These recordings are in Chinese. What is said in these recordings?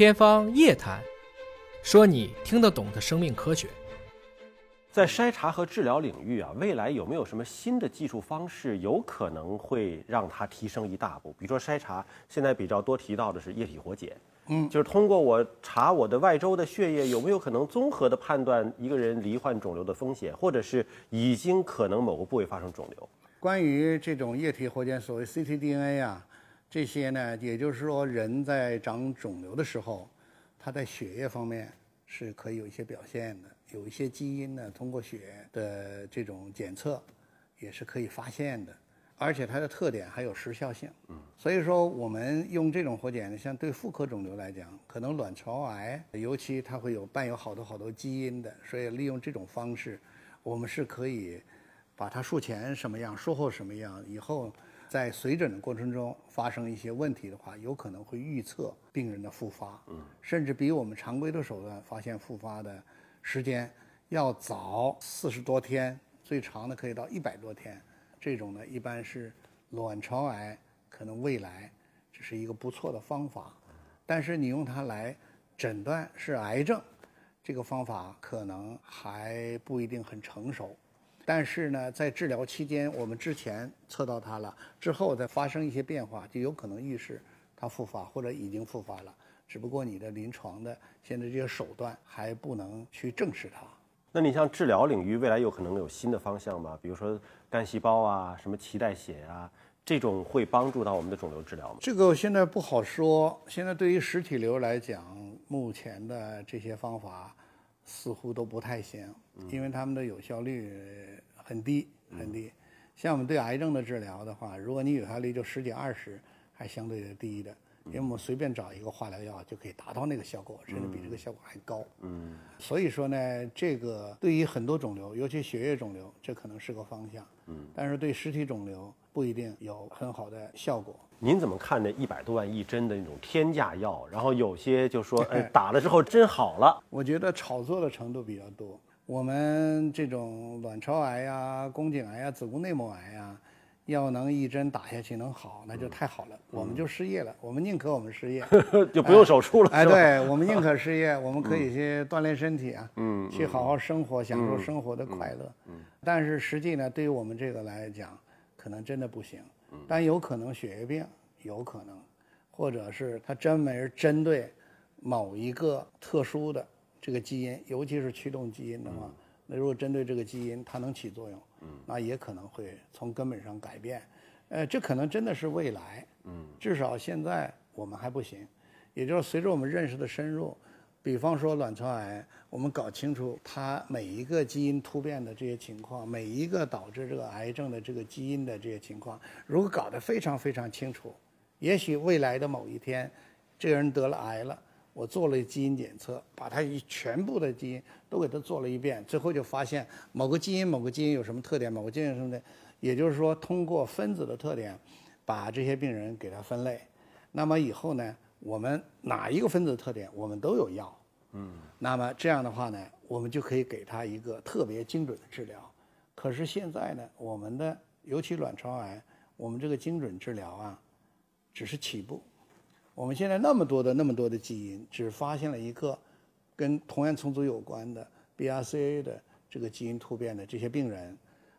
天方夜谭，说你听得懂的生命科学。在筛查和治疗领域啊，未来有没有什么新的技术方式，有可能会让它提升一大步？比如说筛查，现在比较多提到的是液体活检，嗯，就是通过我查我的外周的血液，有没有可能综合的判断一个人罹患肿瘤的风险，或者是已经可能某个部位发生肿瘤？关于这种液体活检，所谓 ctDNA 啊，这些呢，也就是说人在长肿瘤的时候，它在血液方面是可以有一些表现的。有一些基因呢，通过血的这种检测，也是可以发现的，而且它的特点还有时效性。嗯，所以说我们用这种活检，像对妇科肿瘤来讲，可能卵巢癌，尤其它会有伴有好多好多基因的，所以利用这种方式，我们是可以把它术前什么样，术后什么样，以后在随诊的过程中发生一些问题的话，有可能会预测病人的复发。甚至比我们常规的手段发现复发的。时间要早四十多天，最长的可以到一百多天。这种呢，一般是卵巢癌，可能未来这是一个不错的方法。但是你用它来诊断是癌症，这个方法可能还不一定很成熟。但是呢，在治疗期间，我们之前测到它了，之后再发生一些变化，就有可能预示它复发或者已经复发了。只不过你的临床的现在这些手段还不能去证实它。那你像治疗领域，未来有可能有新的方向吗？比如说干细胞啊，什么脐带血啊，这种会帮助到我们的肿瘤治疗吗？这个现在不好说。现在对于实体瘤来讲，目前的这些方法似乎都不太行，因为他们的有效率很低很低。像我们对癌症的治疗的话，如果你有效率就十几二十，还相对的低的。因为我们随便找一个化疗药就可以达到那个效果，甚至比这个效果还高。嗯，所以说呢，这个对于很多肿瘤，尤其血液肿瘤，这可能是个方向。嗯，但是对实体肿瘤不一定有很好的效果。您怎么看这一百多万一针的那种天价药？然后有些就说，哎，打了之后真好了。我觉得炒作的程度比较多。我们这种卵巢癌呀、宫颈癌呀、子宫内膜癌呀。要能一针打下去能好，那就太好了。我们就失业了，我们宁可我们失业，就不用手术了。哎，对我们宁可失业，我们可以去锻炼身体啊，嗯，去好好生活，享受生活的快乐。嗯，但是实际呢，对于我们这个来讲，可能真的不行。嗯，但有可能血液病，有可能，或者是它专门针对某一个特殊的这个基因，尤其是驱动基因的话。那如果针对这个基因，它能起作用，嗯，那也可能会从根本上改变，呃，这可能真的是未来，嗯，至少现在我们还不行，也就是随着我们认识的深入，比方说卵巢癌，我们搞清楚它每一个基因突变的这些情况，每一个导致这个癌症的这个基因的这些情况，如果搞得非常非常清楚，也许未来的某一天，这个人得了癌了。我做了基因检测，把它一全部的基因都给它做了一遍，最后就发现某个基因某个基因有什么特点，某个基因有什么的，也就是说通过分子的特点，把这些病人给它分类。那么以后呢，我们哪一个分子特点我们都有药，嗯，那么这样的话呢，我们就可以给他一个特别精准的治疗。可是现在呢，我们的尤其卵巢癌，我们这个精准治疗啊，只是起步。我们现在那么多的那么多的基因，只发现了一个跟同源重组有关的 BRCA 的这个基因突变的这些病人，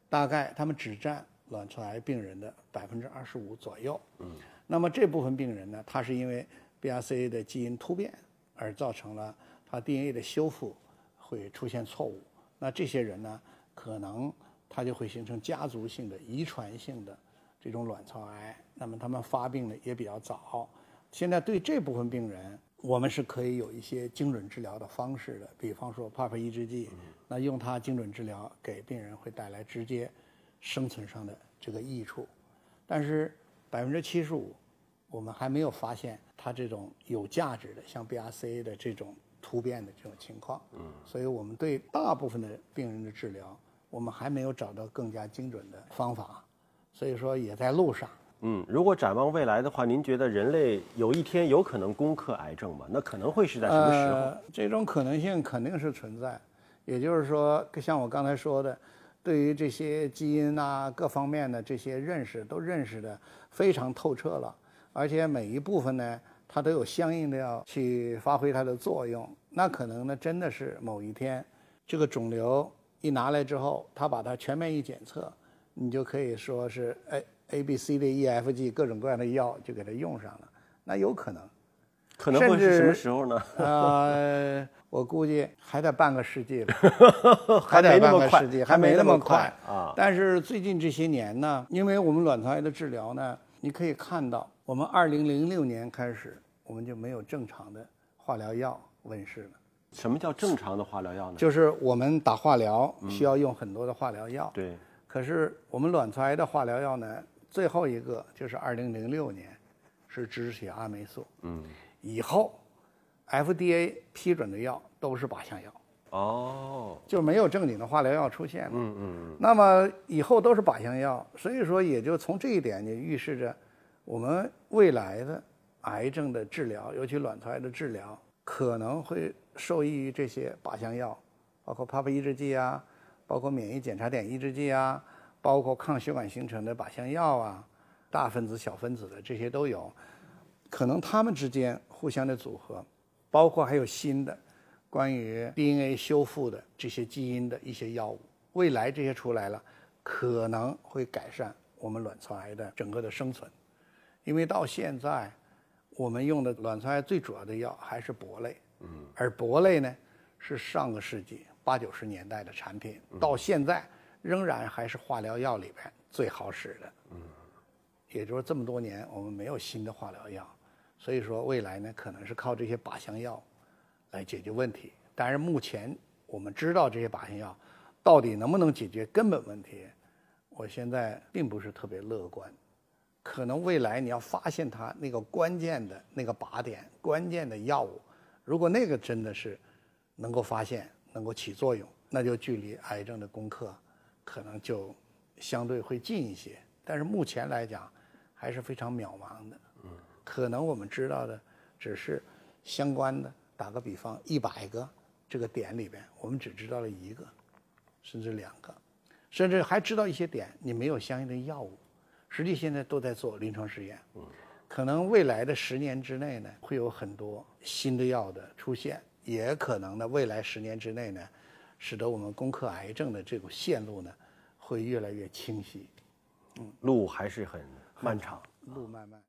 大概他们只占卵巢癌病人的百分之二十五左右。嗯，那么这部分病人呢，他是因为 BRCA 的基因突变而造成了他 DNA 的修复会出现错误。那这些人呢，可能他就会形成家族性的遗传性的这种卵巢癌。那么他们发病的也比较早。现在对这部分病人，我们是可以有一些精准治疗的方式的，比方说 PARP 抑制剂，那用它精准治疗，给病人会带来直接生存上的这个益处。但是百分之七十五，我们还没有发现它这种有价值的，像 BRCA 的这种突变的这种情况。嗯，所以我们对大部分的病人的治疗，我们还没有找到更加精准的方法，所以说也在路上。嗯，如果展望未来的话，您觉得人类有一天有可能攻克癌症吗？那可能会是在什么时候？这种可能性肯定是存在。也就是说，像我刚才说的，对于这些基因啊各方面的这些认识，都认识的非常透彻了。而且每一部分呢，它都有相应的要去发挥它的作用。那可能呢，真的是某一天，这个肿瘤一拿来之后，它把它全面一检测，你就可以说是哎 A B C D E F G 各种各样的药就给它用上了，那有可能。可能会是什么时候呢？呃，我估计还得半个世纪了，还得半个世纪，还没那么快啊。但是最近这些年呢，因为我们卵巢癌的治疗呢，你可以看到，我们二零零六年开始，我们就没有正常的化疗药问世了。什么叫正常的化疗药呢？就是我们打化疗需要用很多的化疗药。对。可是我们卵巢癌的化疗药呢，最后一个就是二零零六年，是止血阿霉素。嗯。以后，FDA 批准的药都是靶向药，哦，就没有正经的化疗药出现了。嗯嗯。那么以后都是靶向药，所以说也就从这一点就预示着，我们未来的癌症的治疗，尤其卵巢癌的治疗，可能会受益于这些靶向药，包括 PARP 抑制剂啊，包括免疫检查点抑制剂啊，包括抗血管形成的靶向药啊，大分子、小分子的这些都有。可能它们之间互相的组合，包括还有新的关于 DNA 修复的这些基因的一些药物，未来这些出来了，可能会改善我们卵巢癌的整个的生存，因为到现在我们用的卵巢癌最主要的药还是铂类，嗯，而铂类呢是上个世纪八九十年代的产品，到现在仍然还是化疗药里边最好使的，嗯，也就是这么多年我们没有新的化疗药。所以说，未来呢，可能是靠这些靶向药来解决问题。但是目前我们知道这些靶向药到底能不能解决根本问题，我现在并不是特别乐观。可能未来你要发现它那个关键的那个靶点、关键的药物，如果那个真的是能够发现、能够起作用，那就距离癌症的攻克可能就相对会近一些。但是目前来讲，还是非常渺茫的。嗯可能我们知道的只是相关的，打个比方，一百个这个点里边，我们只知道了一个，甚至两个，甚至还知道一些点，你没有相应的药物。实际现在都在做临床试验，嗯可能未来的十年之内呢，会有很多新的药的出现，也可能呢，未来十年之内呢，使得我们攻克癌症的这个线路呢，会越来越清晰。嗯，路还是很漫长，路漫漫。